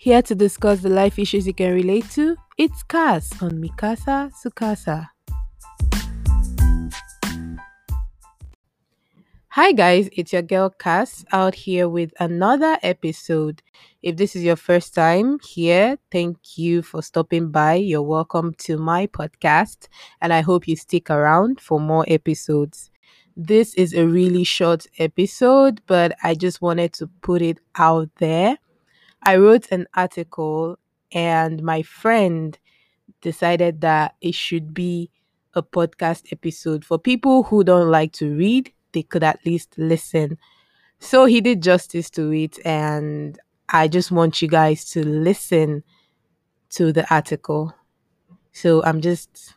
Here to discuss the life issues you can relate to, it's Cass on Mikasa Sukasa. Hi guys, it's your girl Cass out here with another episode. If this is your first time here, thank you for stopping by. You're welcome to my podcast, and I hope you stick around for more episodes. This is a really short episode, but I just wanted to put it out there. I wrote an article, and my friend decided that it should be a podcast episode for people who don't like to read they could at least listen. So he did justice to it, and I just want you guys to listen to the article. So I'm just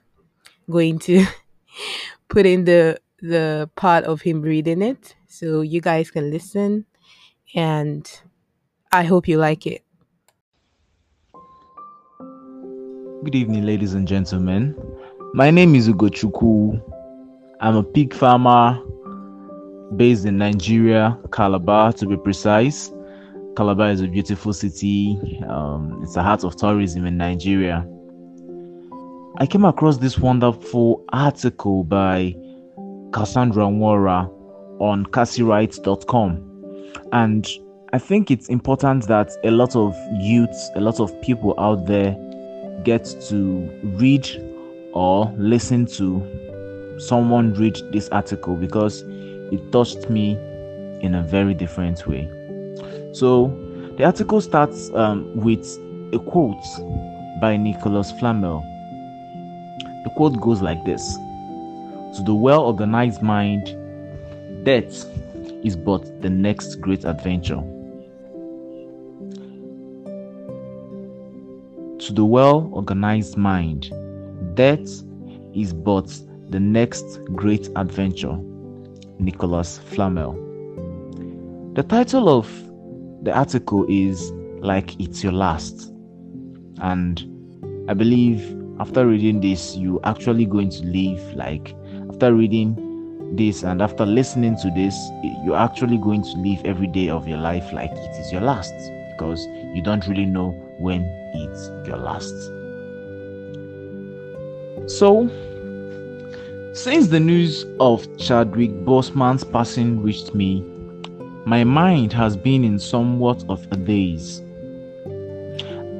going to put in the the part of him reading it so you guys can listen and I hope you like it. Good evening, ladies and gentlemen. My name is Ugo Chuku. I'm a pig farmer based in Nigeria, Calabar to be precise. Calabar is a beautiful city. Um, it's the heart of tourism in Nigeria. I came across this wonderful article by Cassandra Nwora on CassieWrites.com. And I think it's important that a lot of youths, a lot of people out there get to read or listen to someone read this article because it touched me in a very different way. So, the article starts um, with a quote by Nicholas Flamel. The quote goes like this To the well organized mind, death is but the next great adventure. To the well organized mind, death is but the next great adventure. Nicholas Flamel. The title of the article is Like It's Your Last. And I believe after reading this, you're actually going to live like after reading this and after listening to this, you're actually going to live every day of your life like it is your last because you don't really know when it's your last. So, since the news of Chadwick Boseman's passing reached me, my mind has been in somewhat of a daze.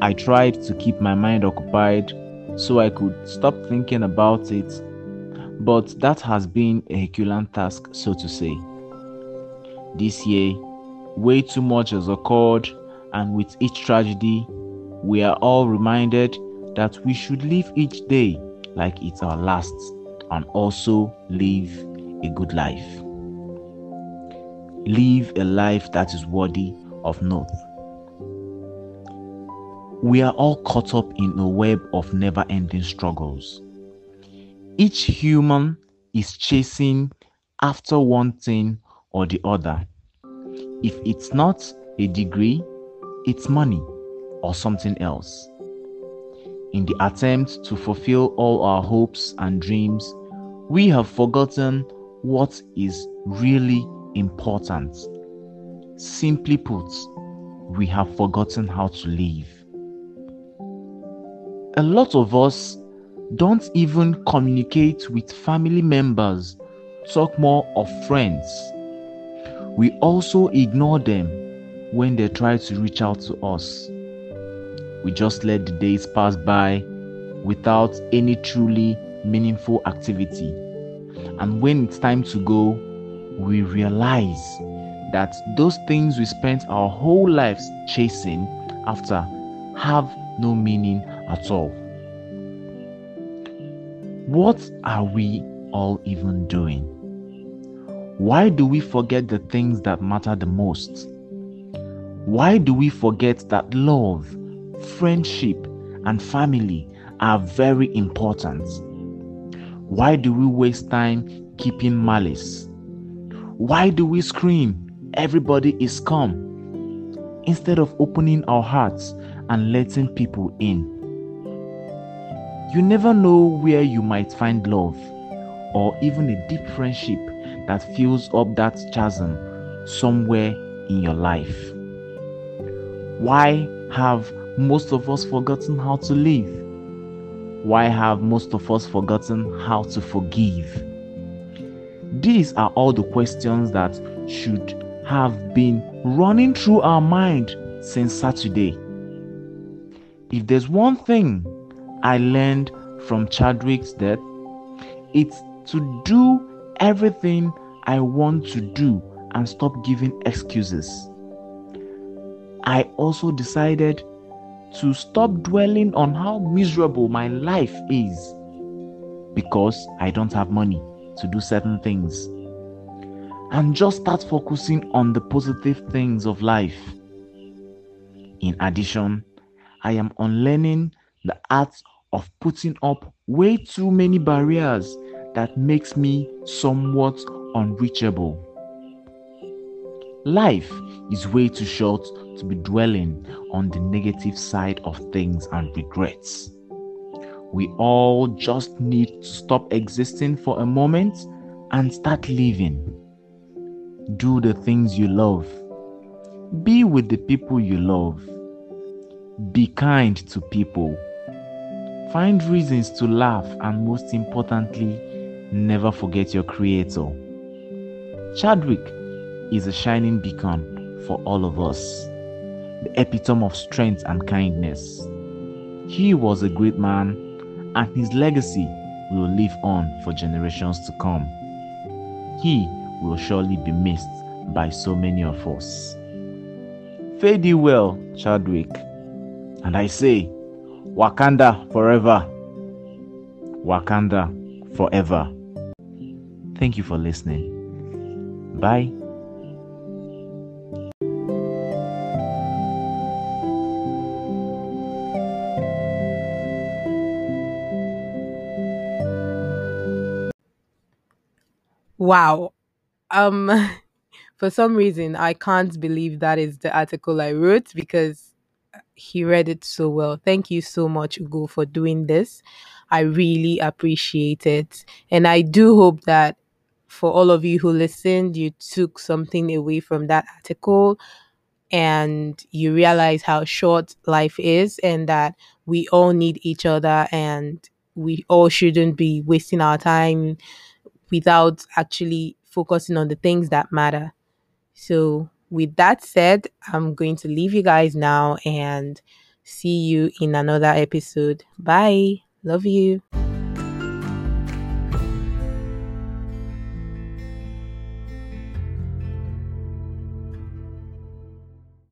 I tried to keep my mind occupied so I could stop thinking about it, but that has been a Herculean task, so to say. This year, way too much has occurred, and with each tragedy, we are all reminded that we should live each day like it's our last and also live a good life. Live a life that is worthy of note. We are all caught up in a web of never ending struggles. Each human is chasing after one thing or the other. If it's not a degree, it's money or something else. In the attempt to fulfill all our hopes and dreams, we have forgotten what is really important. Simply put, we have forgotten how to live. A lot of us don't even communicate with family members, talk more of friends. We also ignore them when they try to reach out to us. We just let the days pass by without any truly meaningful activity. And when it's time to go, we realize that those things we spent our whole lives chasing after have no meaning at all. What are we all even doing? Why do we forget the things that matter the most? Why do we forget that love, friendship, and family are very important? Why do we waste time keeping malice? Why do we scream, everybody is come, instead of opening our hearts and letting people in? You never know where you might find love or even a deep friendship that fills up that chasm somewhere in your life. Why have most of us forgotten how to live? Why have most of us forgotten how to forgive? These are all the questions that should have been running through our mind since Saturday. If there's one thing I learned from Chadwick's death, it's to do everything I want to do and stop giving excuses. I also decided to stop dwelling on how miserable my life is because I don't have money to do certain things and just start focusing on the positive things of life. In addition, I am unlearning the art of putting up way too many barriers that makes me somewhat unreachable. Life is way too short to be dwelling on the negative side of things and regrets. We all just need to stop existing for a moment and start living. Do the things you love. Be with the people you love. Be kind to people. Find reasons to laugh and, most importantly, never forget your Creator. Chadwick is a shining beacon for all of us, the epitome of strength and kindness. He was a great man, and his legacy will live on for generations to come. He will surely be missed by so many of us. Fare thee well, Chadwick. And I say, Wakanda forever. Wakanda forever. Thank you for listening. Bye. Wow. Um for some reason I can't believe that is the article I wrote because he read it so well. Thank you so much Ugo for doing this. I really appreciate it. And I do hope that for all of you who listened, you took something away from that article and you realize how short life is and that we all need each other and we all shouldn't be wasting our time without actually focusing on the things that matter. So, with that said, I'm going to leave you guys now and see you in another episode. Bye. Love you.